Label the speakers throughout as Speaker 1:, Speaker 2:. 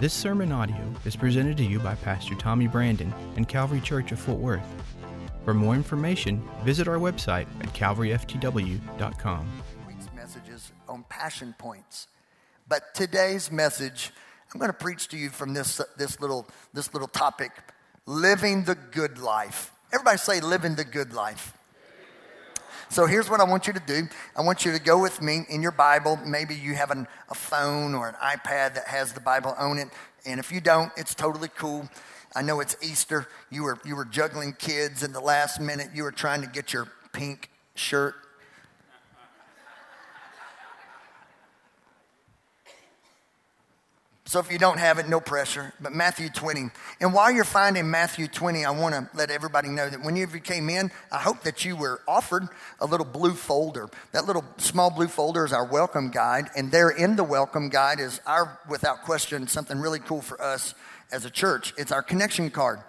Speaker 1: This sermon audio is presented to you by Pastor Tommy Brandon and Calvary Church of Fort Worth. For more information, visit our website at calvaryftw.com.
Speaker 2: week's messages on passion points. But today's message, I'm going to preach to you from this, this, little, this little topic living the good life. Everybody say, living the good life. So here's what I want you to do. I want you to go with me in your Bible. Maybe you have an, a phone or an iPad that has the Bible on it. And if you don't, it's totally cool. I know it's Easter. You were, you were juggling kids in the last minute. You were trying to get your pink shirt So if you don't have it, no pressure. But Matthew 20. And while you're finding Matthew 20, I want to let everybody know that when you came in, I hope that you were offered a little blue folder. That little small blue folder is our welcome guide. And there in the welcome guide is our, without question, something really cool for us as a church. It's our connection card.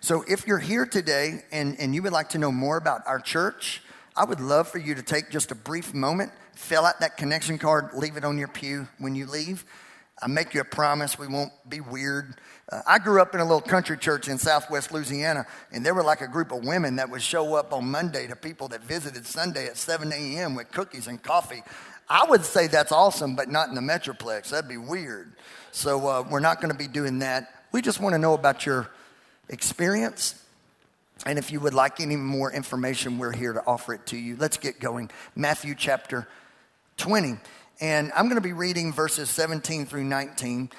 Speaker 2: So if you're here today and, and you would like to know more about our church, I would love for you to take just a brief moment, fill out that connection card, leave it on your pew when you leave. I make you a promise we won't be weird. Uh, I grew up in a little country church in southwest Louisiana, and there were like a group of women that would show up on Monday to people that visited Sunday at 7 a.m. with cookies and coffee. I would say that's awesome, but not in the Metroplex. That'd be weird. So uh, we're not going to be doing that. We just want to know about your experience. And if you would like any more information, we're here to offer it to you. Let's get going. Matthew chapter 20. And I'm going to be reading verses 17 through 19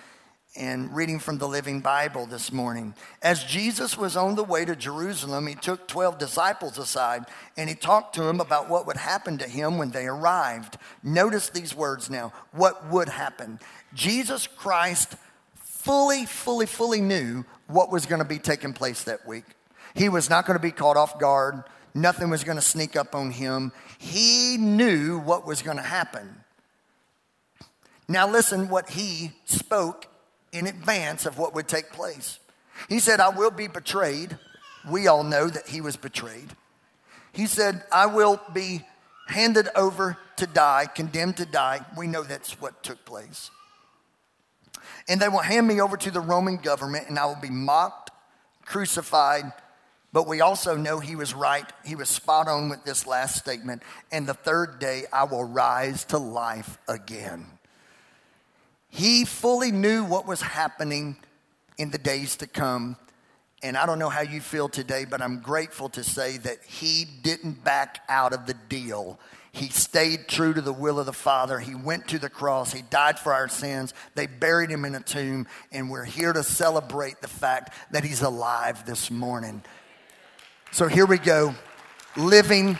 Speaker 2: and reading from the Living Bible this morning. As Jesus was on the way to Jerusalem, he took 12 disciples aside and he talked to them about what would happen to him when they arrived. Notice these words now what would happen? Jesus Christ fully, fully, fully knew what was going to be taking place that week. He was not going to be caught off guard, nothing was going to sneak up on him. He knew what was going to happen. Now, listen what he spoke in advance of what would take place. He said, I will be betrayed. We all know that he was betrayed. He said, I will be handed over to die, condemned to die. We know that's what took place. And they will hand me over to the Roman government, and I will be mocked, crucified. But we also know he was right. He was spot on with this last statement. And the third day, I will rise to life again. He fully knew what was happening in the days to come. And I don't know how you feel today, but I'm grateful to say that he didn't back out of the deal. He stayed true to the will of the Father. He went to the cross. He died for our sins. They buried him in a tomb. And we're here to celebrate the fact that he's alive this morning. So here we go, living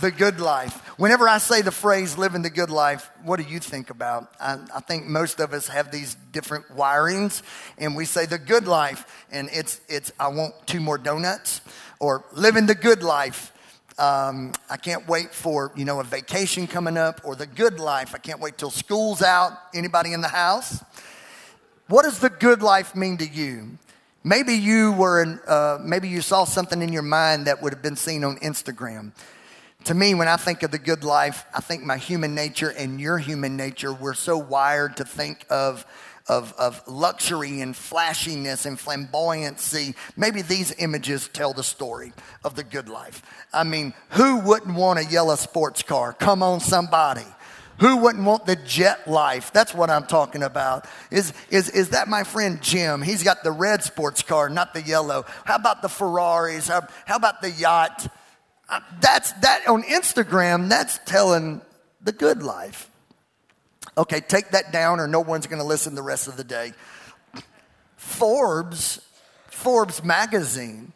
Speaker 2: the good life. Whenever I say the phrase living the good life, what do you think about? I, I, think most of us have these different wirings, and we say the good life, and it's, it's I want two more donuts, or living the good life. Um, I can't wait for, you know, a vacation coming up, or the good life. I can't wait till school's out. Anybody in the house? What does the good life mean to you? Maybe you were, in, uh, maybe you saw something in your mind that would have been seen on Instagram to me, when I think of the good life, I think my human nature and your human nature, we're so wired to think of, of, of luxury and flashiness and flamboyancy. Maybe these images tell the story of the good life. I mean, who wouldn't want a yellow sports car? Come on, somebody. Who wouldn't want the jet life? That's what I'm talking about. Is, is, is that my friend Jim? He's got the red sports car, not the yellow. How about the Ferraris? How, how about the yacht? That's that on Instagram, that's telling the good life. Okay, take that down or no one's going to listen the rest of the day. Forbes, Forbes magazine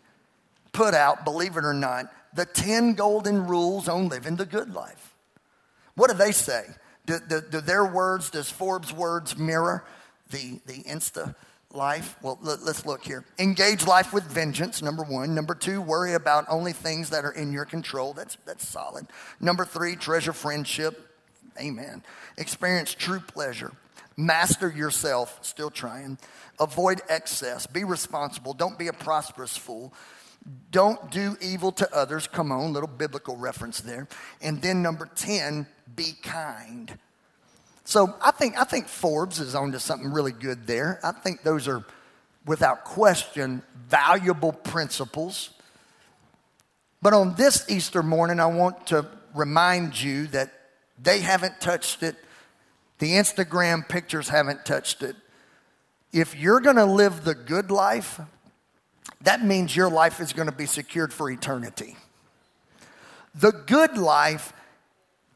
Speaker 2: put out, believe it or not, the 10 golden rules on living the good life. What do they say? Do, do, do their words, does Forbes' words mirror the, the Insta life? Well, let, us look here. Engage life with vengeance, number one. Number two, worry about only things that are in your control. That's, that's solid. Number three, treasure friendship. Amen. Experience true pleasure. Master yourself, still trying. Avoid excess. Be responsible. Don't be a prosperous fool. Don't do evil to others. Come on, little biblical reference there. And then number 10, be kind. So I think, I think Forbes is onto something really good there. I think those are, without question, valuable principles. But on this Easter morning, I want to remind you that they haven't touched it, the Instagram pictures haven't touched it. If you're going to live the good life, that means your life is going to be secured for eternity. The good life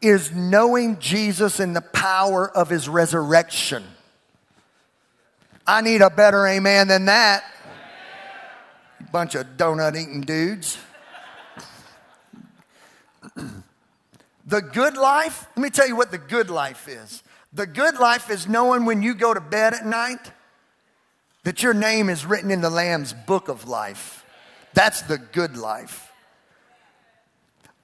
Speaker 2: is knowing Jesus and the power of his resurrection. I need a better amen than that. Bunch of donut eating dudes. the good life, let me tell you what the good life is. The good life is knowing when you go to bed at night that your name is written in the Lamb's book of life. That's the good life.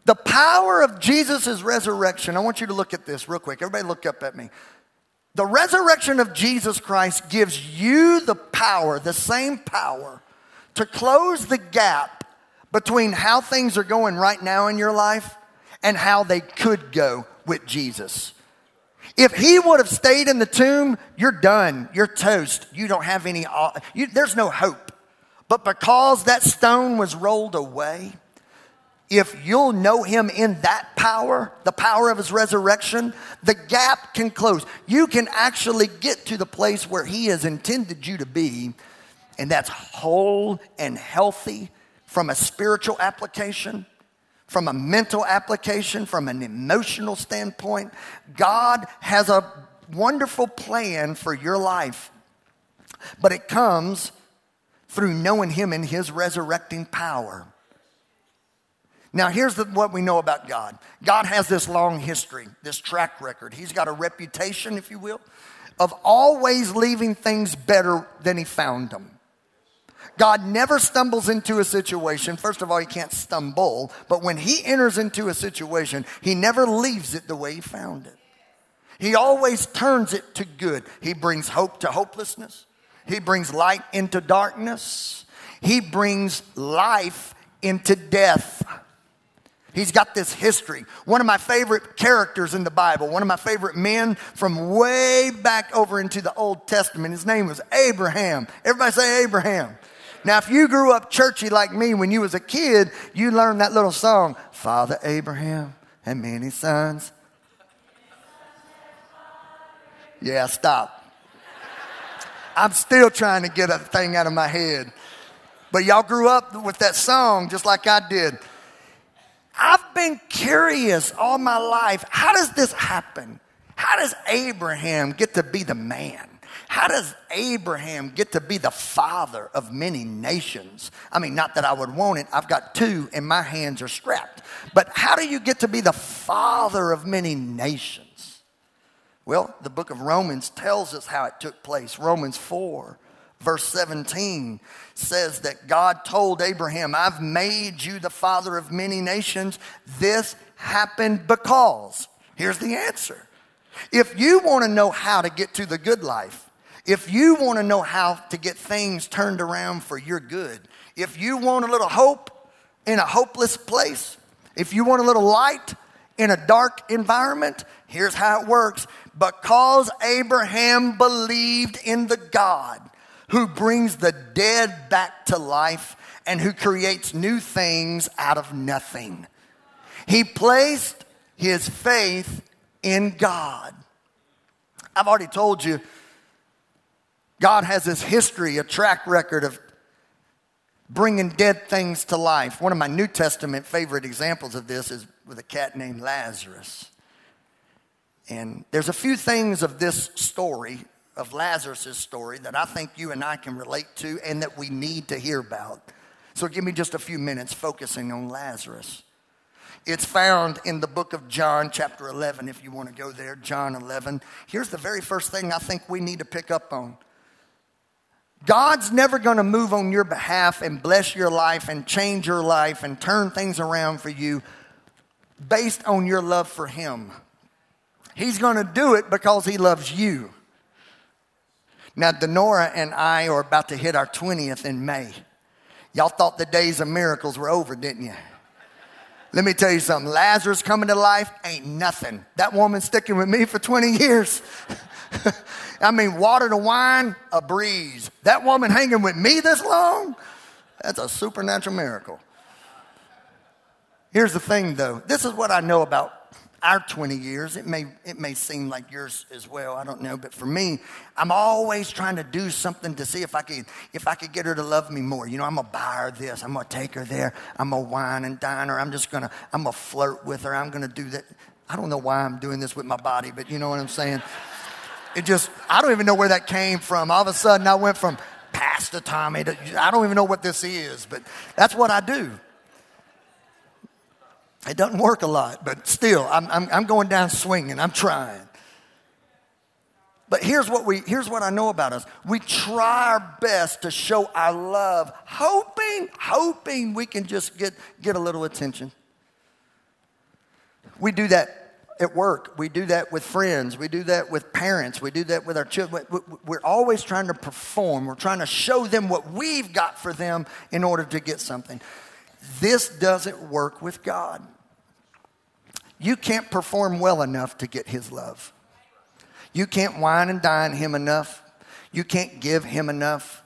Speaker 2: The power of Jesus' resurrection, I want you to look at this real quick. Everybody, look up at me. The resurrection of Jesus Christ gives you the power, the same power, to close the gap between how things are going right now in your life and how they could go with Jesus. If he would have stayed in the tomb, you're done. You're toast. You don't have any, uh, you, there's no hope. But because that stone was rolled away, if you'll know him in that power, the power of his resurrection, the gap can close. You can actually get to the place where he has intended you to be, and that's whole and healthy from a spiritual application, from a mental application, from an emotional standpoint. God has a wonderful plan for your life, but it comes through knowing him in his resurrecting power. Now, here's the, what we know about God God has this long history, this track record. He's got a reputation, if you will, of always leaving things better than He found them. God never stumbles into a situation. First of all, He can't stumble, but when He enters into a situation, He never leaves it the way He found it. He always turns it to good. He brings hope to hopelessness, He brings light into darkness, He brings life into death. He's got this history. One of my favorite characters in the Bible, one of my favorite men from way back over into the Old Testament, his name was Abraham. Everybody say Abraham. Now, if you grew up churchy like me when you was a kid, you learned that little song, Father Abraham had many sons. Yeah, stop. I'm still trying to get a thing out of my head. But y'all grew up with that song just like I did. I've been curious all my life. How does this happen? How does Abraham get to be the man? How does Abraham get to be the father of many nations? I mean, not that I would want it. I've got two and my hands are strapped. But how do you get to be the father of many nations? Well, the book of Romans tells us how it took place. Romans 4 verse 17 says that God told Abraham, I've made you the father of many nations. This happened because. Here's the answer. If you want to know how to get to the good life, if you want to know how to get things turned around for your good, if you want a little hope in a hopeless place, if you want a little light in a dark environment, here's how it works. Because Abraham believed in the God who brings the dead back to life and who creates new things out of nothing. He placed his faith in God. I've already told you, God has this history, a track record of bringing dead things to life. One of my New Testament favorite examples of this is with a cat named Lazarus. And there's a few things of this story of Lazarus' story that I think you and I can relate to and that we need to hear about. So give me just a few minutes focusing on Lazarus. It's found in the book of John, chapter 11, if you want to go there, John 11. Here's the very first thing I think we need to pick up on God's never going to move on your behalf and bless your life and change your life and turn things around for you based on your love for Him. He's going to do it because He loves you. Now, Denora and I are about to hit our 20th in May. Y'all thought the days of miracles were over, didn't you? Let me tell you something Lazarus coming to life ain't nothing. That woman sticking with me for 20 years. I mean, water to wine, a breeze. That woman hanging with me this long, that's a supernatural miracle. Here's the thing, though. This is what I know about our 20 years. It may, it may seem like yours as well. I don't know. But for me, I'm always trying to do something to see if I could, if I could get her to love me more. You know, I'm going to buy her this. I'm going to take her there. I'm going to wine and dine her. I'm just going to, I'm going to flirt with her. I'm going to do that. I don't know why I'm doing this with my body, but you know what I'm saying? It just, I don't even know where that came from. All of a sudden, I went from Pastor Tommy to, I don't even know what this is, but that's what I do. It doesn't work a lot, but still, I'm, I'm, I'm going down swinging. I'm trying. But here's what, we, here's what I know about us. We try our best to show our love, hoping, hoping we can just get, get a little attention. We do that at work. We do that with friends. We do that with parents. We do that with our children. We're always trying to perform. We're trying to show them what we've got for them in order to get something. This doesn't work with God. You can't perform well enough to get His love. You can't wine and dine Him enough. You can't give Him enough.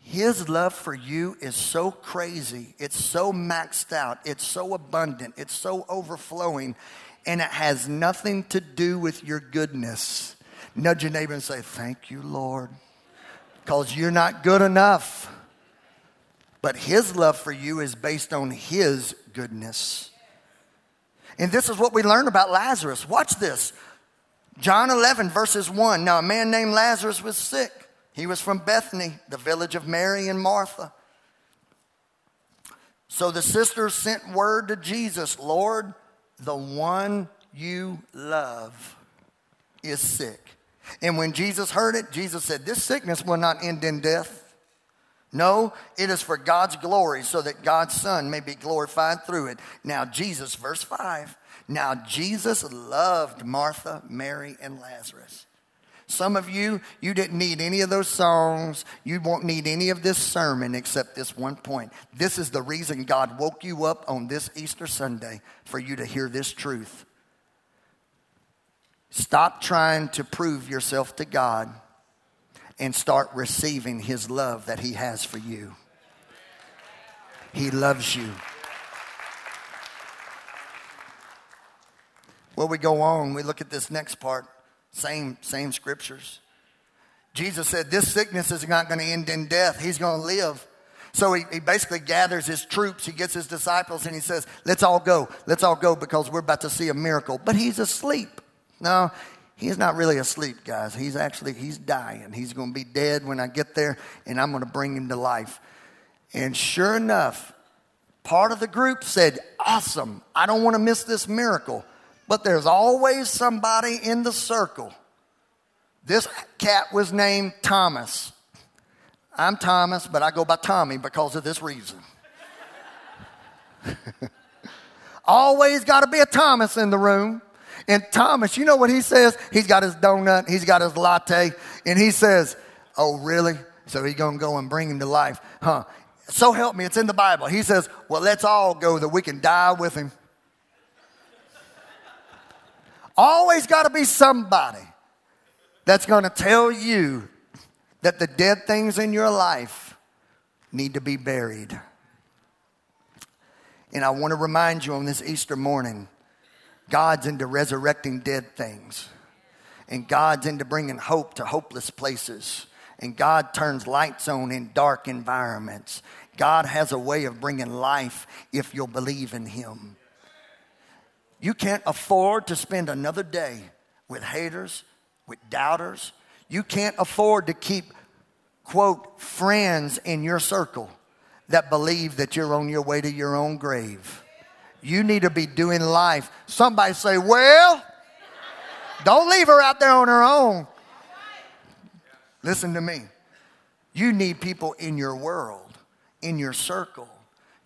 Speaker 2: His love for you is so crazy. It's so maxed out. It's so abundant. It's so overflowing. And it has nothing to do with your goodness. Nudge your neighbor and say, Thank you, Lord. Because you're not good enough. But His love for you is based on His goodness. And this is what we learn about Lazarus. Watch this. John 11, verses 1. Now, a man named Lazarus was sick. He was from Bethany, the village of Mary and Martha. So the sisters sent word to Jesus Lord, the one you love is sick. And when Jesus heard it, Jesus said, This sickness will not end in death. No, it is for God's glory so that God's Son may be glorified through it. Now, Jesus, verse 5. Now, Jesus loved Martha, Mary, and Lazarus. Some of you, you didn't need any of those songs. You won't need any of this sermon except this one point. This is the reason God woke you up on this Easter Sunday for you to hear this truth. Stop trying to prove yourself to God and start receiving His love that He has for you. He loves you. Well, we go on, we look at this next part, same, same scriptures. Jesus said, This sickness is not going to end in death, He's going to live. So he, he basically gathers his troops, he gets his disciples, and he says, Let's all go. Let's all go because we're about to see a miracle. But he's asleep. No, He's not really asleep, guys. He's actually, he's dying. He's going to be dead when I get there, and I'm going to bring him to life. And sure enough, part of the group said, Awesome. I don't want to miss this miracle. But there's always somebody in the circle. This cat was named Thomas. I'm Thomas, but I go by Tommy because of this reason. always got to be a Thomas in the room. And Thomas, you know what he says? He's got his donut, he's got his latte, and he says, Oh, really? So he's going to go and bring him to life. Huh. So help me, it's in the Bible. He says, Well, let's all go that we can die with him. Always got to be somebody that's going to tell you that the dead things in your life need to be buried. And I want to remind you on this Easter morning God's into resurrecting dead things. And God's into bringing hope to hopeless places. And God turns lights on in dark environments. God has a way of bringing life if you'll believe in Him. You can't afford to spend another day with haters, with doubters. You can't afford to keep, quote, friends in your circle that believe that you're on your way to your own grave. You need to be doing life. Somebody say, Well, don't leave her out there on her own. Listen to me. You need people in your world, in your circle.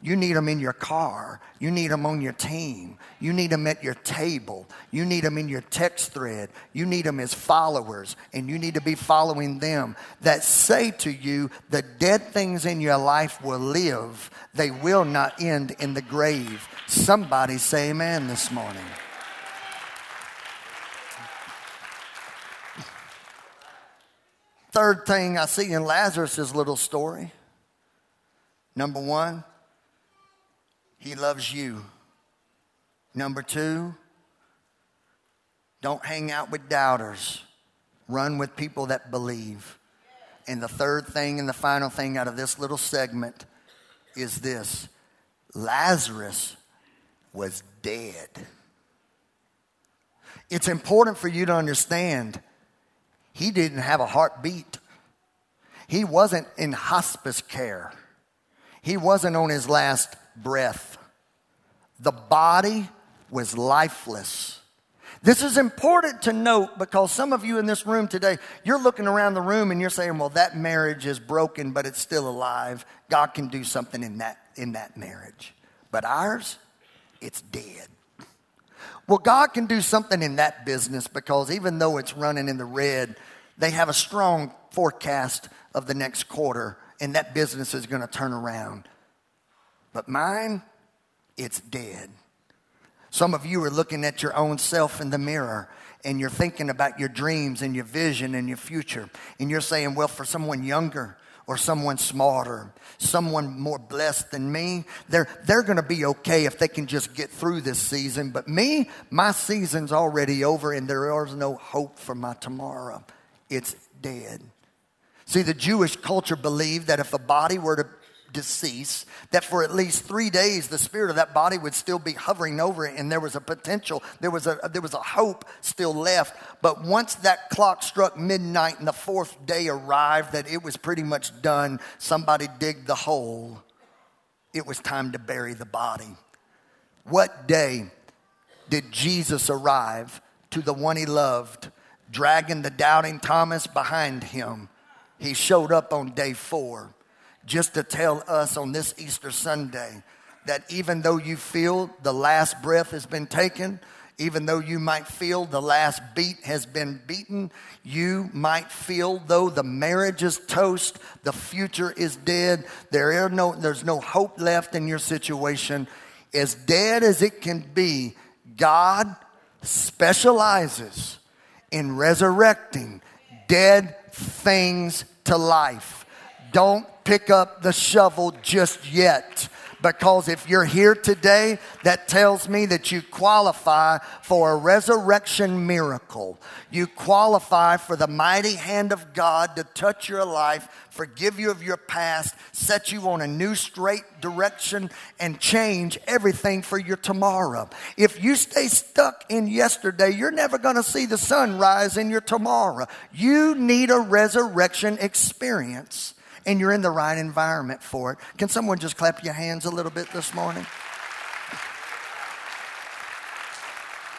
Speaker 2: You need them in your car. You need them on your team. You need them at your table. You need them in your text thread. You need them as followers, and you need to be following them that say to you, the dead things in your life will live. They will not end in the grave. Somebody say amen this morning. Third thing I see in Lazarus' little story. Number one, he loves you. Number two, don't hang out with doubters. Run with people that believe. And the third thing and the final thing out of this little segment is this Lazarus was dead. It's important for you to understand he didn't have a heartbeat. He wasn't in hospice care. He wasn't on his last breath. The body was lifeless. This is important to note because some of you in this room today, you're looking around the room and you're saying, well, that marriage is broken, but it's still alive. God can do something in that, in that marriage. But ours, it's dead. Well, God can do something in that business because even though it's running in the red, they have a strong forecast of the next quarter, and that business is going to turn around. But mine, it's dead. Some of you are looking at your own self in the mirror and you're thinking about your dreams and your vision and your future. And you're saying, well, for someone younger or someone smarter, someone more blessed than me, they're, they're going to be okay if they can just get through this season. But me, my season's already over and there is no hope for my tomorrow. It's dead. See, the Jewish culture believed that if a body were to decease, that for at least three days the spirit of that body would still be hovering over it, and there was a potential, there was a there was a hope still left. But once that clock struck midnight and the fourth day arrived, that it was pretty much done. Somebody digged the hole. It was time to bury the body. What day did Jesus arrive to the one he loved, dragging the doubting Thomas behind him? He showed up on day four just to tell us on this Easter Sunday that even though you feel the last breath has been taken, even though you might feel the last beat has been beaten, you might feel though the marriage is toast, the future is dead, there are no, there's no hope left in your situation. As dead as it can be, God specializes in resurrecting dead things to life. Don't pick up the shovel just yet. Because if you're here today, that tells me that you qualify for a resurrection miracle. You qualify for the mighty hand of God to touch your life, forgive you of your past, set you on a new straight direction, and change everything for your tomorrow. If you stay stuck in yesterday, you're never going to see the sun rise in your tomorrow. You need a resurrection experience and you're in the right environment for it. Can someone just clap your hands a little bit this morning?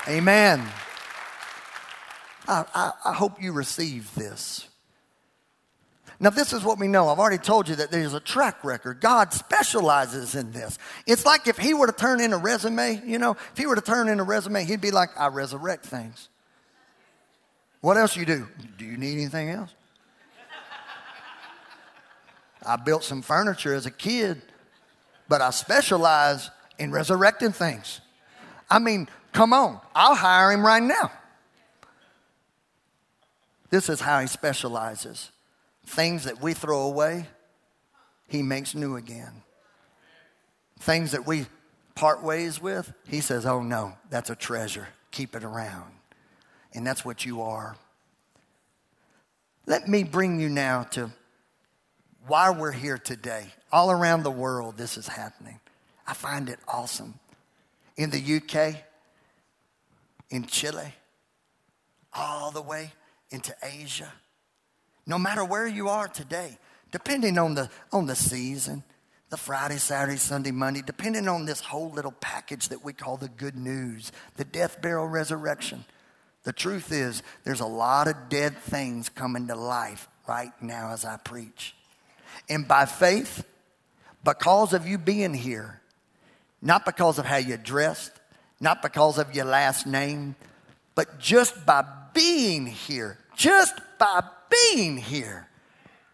Speaker 2: Amen. I, I, I, hope you receive this. Now, this is what we know. I've already told you that there's a track record. God specializes in this. It's like if He were to turn in a resume, you know, if He were to turn in a resume, He'd be like, I resurrect things. What else you do? Do you need anything else? I built some furniture as a kid, but I specialize in resurrecting things. I mean, come on, I'll hire him right now. This is how he specializes. Things that we throw away, he makes new again. Things that we part ways with, he says, Oh no, that's a treasure. Keep it around. And that's what you are. Let me bring you now to why we're here today. All around the world, this is happening. I find it awesome. In the UK, in Chile, all the way into Asia. No matter where you are today, depending on the, on the season, the Friday, Saturday, Sunday, Monday, depending on this whole little package that we call the good news, the death, burial, resurrection. The truth is, there's a lot of dead things coming to life right now as I preach. And by faith, because of you being here, not because of how you dressed, not because of your last name, but just by being here, just by being here,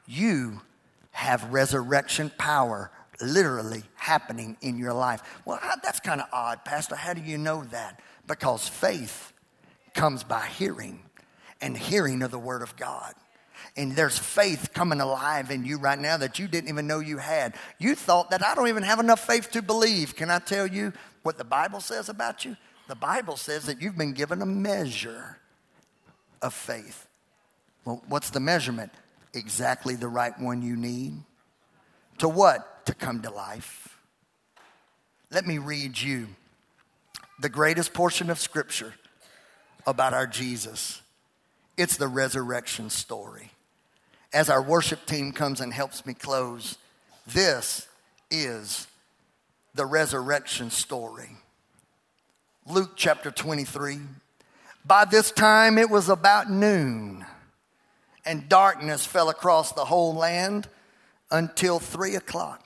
Speaker 2: you have resurrection power literally happening in your life. Well, that's kind of odd, Pastor. How do you know that? Because faith comes by hearing, and hearing of the Word of God. And there's faith coming alive in you right now that you didn't even know you had. You thought that I don't even have enough faith to believe. Can I tell you what the Bible says about you? The Bible says that you've been given a measure of faith. Well, what's the measurement? Exactly the right one you need. To what? To come to life. Let me read you the greatest portion of Scripture about our Jesus. It's the resurrection story. As our worship team comes and helps me close, this is the resurrection story. Luke chapter 23. By this time it was about noon, and darkness fell across the whole land until three o'clock.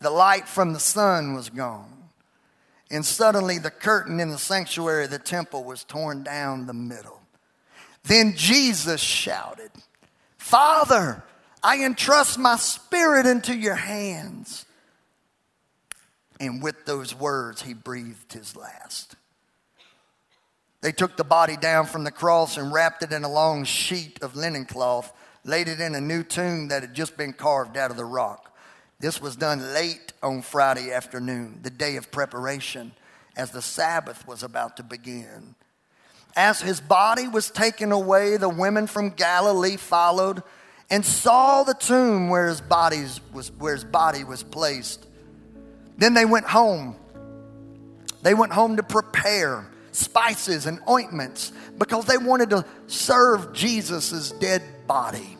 Speaker 2: The light from the sun was gone, and suddenly the curtain in the sanctuary of the temple was torn down the middle. Then Jesus shouted, Father, I entrust my spirit into your hands. And with those words, he breathed his last. They took the body down from the cross and wrapped it in a long sheet of linen cloth, laid it in a new tomb that had just been carved out of the rock. This was done late on Friday afternoon, the day of preparation, as the Sabbath was about to begin. As his body was taken away, the women from Galilee followed and saw the tomb where his, bodies was, where his body was placed. Then they went home. They went home to prepare spices and ointments because they wanted to serve Jesus' dead body.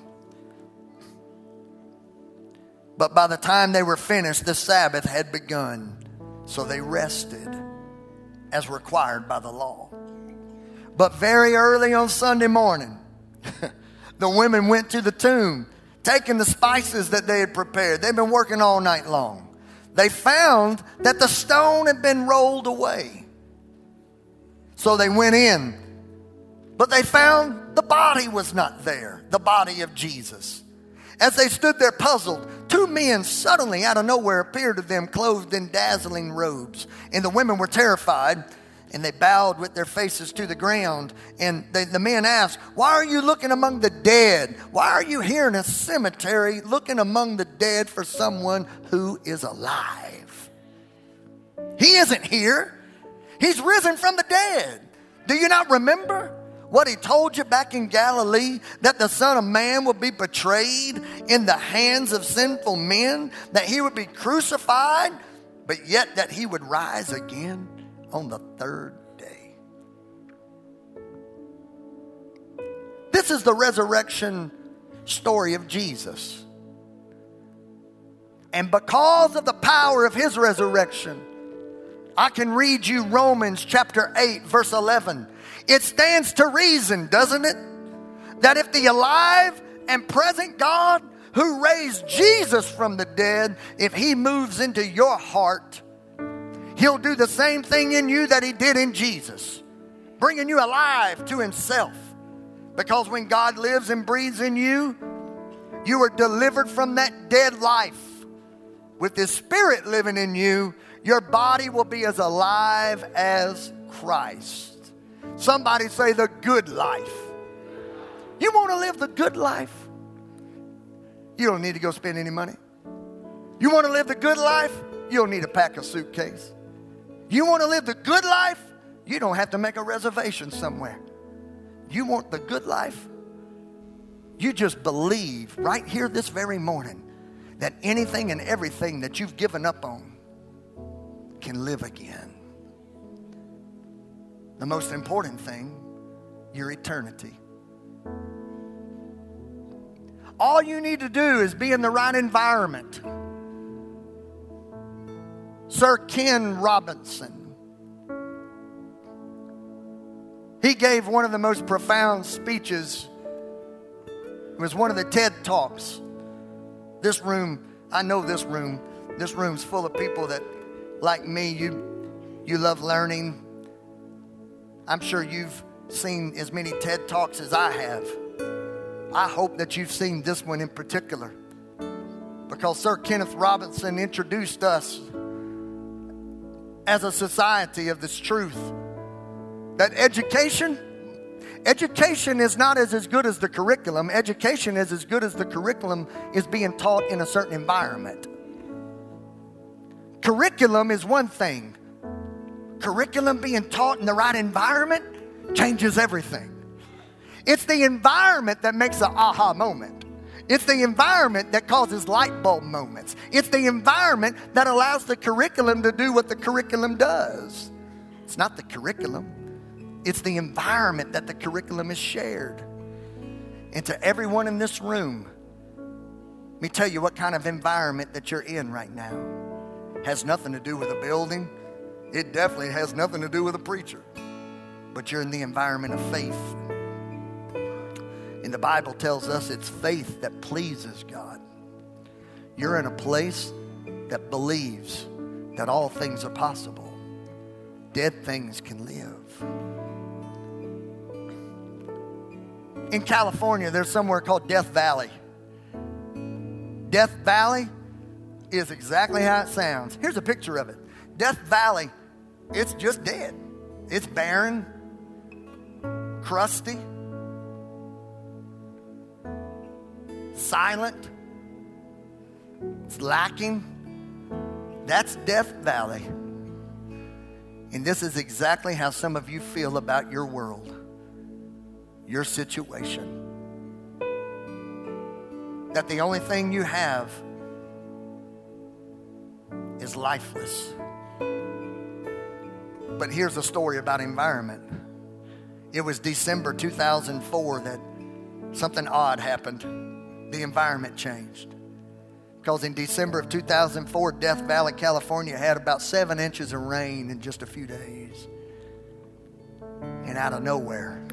Speaker 2: But by the time they were finished, the Sabbath had begun. So they rested as required by the law. But very early on Sunday morning, the women went to the tomb, taking the spices that they had prepared. They'd been working all night long. They found that the stone had been rolled away. So they went in, but they found the body was not there, the body of Jesus. As they stood there puzzled, two men suddenly out of nowhere appeared to them clothed in dazzling robes. And the women were terrified and they bowed with their faces to the ground. And they, the men asked, Why are you looking among the dead? Why are you here in a cemetery looking among the dead for someone who is alive? He isn't here. He's risen from the dead. Do you not remember what he told you back in Galilee that the Son of Man would be betrayed in the hands of sinful men, that he would be crucified, but yet that he would rise again on the third day? This is the resurrection story of Jesus. And because of the power of his resurrection, I can read you Romans chapter 8, verse 11. It stands to reason, doesn't it? That if the alive and present God who raised Jesus from the dead, if he moves into your heart, he'll do the same thing in you that he did in Jesus, bringing you alive to himself. Because when God lives and breathes in you, you are delivered from that dead life. With his spirit living in you, your body will be as alive as Christ. Somebody say the good life. You want to live the good life? You don't need to go spend any money. You want to live the good life? You don't need to pack a suitcase. You want to live the good life? You don't have to make a reservation somewhere. You want the good life? You just believe right here this very morning that anything and everything that you've given up on can live again. The most important thing, your eternity. All you need to do is be in the right environment. Sir Ken Robinson. He gave one of the most profound speeches. It was one of the TED Talks. This room I know this room, this room's full of people that, like me, you, you love learning. I'm sure you've seen as many TED Talks as I have. I hope that you've seen this one in particular because Sir Kenneth Robinson introduced us as a society of this truth. That education education is not as, as good as the curriculum. Education is as good as the curriculum is being taught in a certain environment. Curriculum is one thing. Curriculum being taught in the right environment changes everything. It's the environment that makes the aha moment it's the environment that causes light bulb moments. It's the environment that allows the curriculum to do what the curriculum does. It's not the curriculum, it's the environment that the curriculum is shared. And to everyone in this room, let me tell you what kind of environment that you're in right now. Has nothing to do with a building. It definitely has nothing to do with a preacher. But you're in the environment of faith. The Bible tells us it's faith that pleases God. You're in a place that believes that all things are possible. Dead things can live. In California, there's somewhere called Death Valley. Death Valley is exactly how it sounds. Here's a picture of it Death Valley, it's just dead. It's barren, crusty, silent, it's lacking. That's Death Valley. And this is exactly how some of you feel about your world, your situation. That the only thing you have is lifeless. But here's a story about environment. It was December 2004 that something odd happened the environment changed. Because in December of 2004, Death Valley, California had about seven inches of rain in just a few days. And out of nowhere,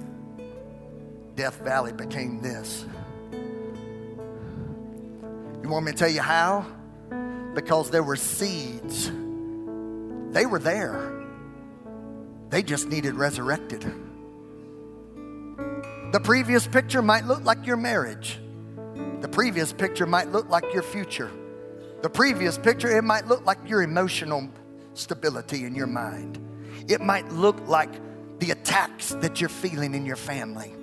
Speaker 2: Death Valley became this. You want me to tell you how? Because there were seeds. They were there. They just needed resurrected. The previous picture might look like your marriage. The previous picture might look like your future. The previous picture, it might look like your emotional stability in your mind. It might look like the attacks that you're feeling in your family.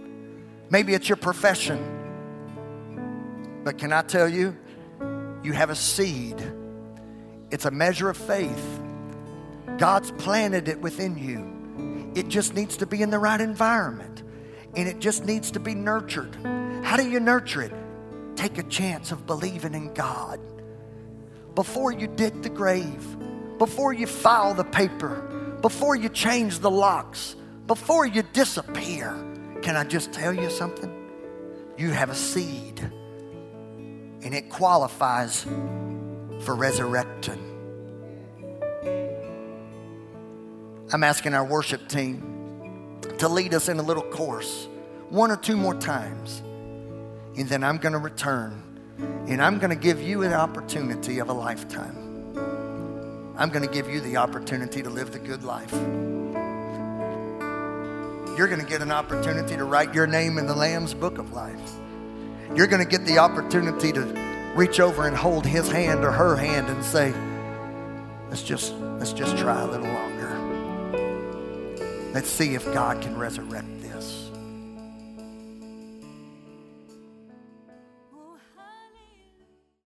Speaker 2: Maybe it's your profession. But can I tell you, you have a seed. It's a measure of faith. God's planted it within you. It just needs to be in the right environment and it just needs to be nurtured. How do you nurture it? Take a chance of believing in God. Before you dig the grave, before you file the paper, before you change the locks, before you disappear, can I just tell you something? You have a seed, and it qualifies for resurrection. I'm asking our worship team to lead us in a little course, one or two more times and then I'm going to return and I'm going to give you an opportunity of a lifetime. I'm going to give you the opportunity to live the good life. You're going to get an opportunity to write your name in the Lamb's book of life. You're going to get the opportunity to reach over and hold his hand or her hand and say, let's just, let's just try a little longer. Let's see if God can resurrect.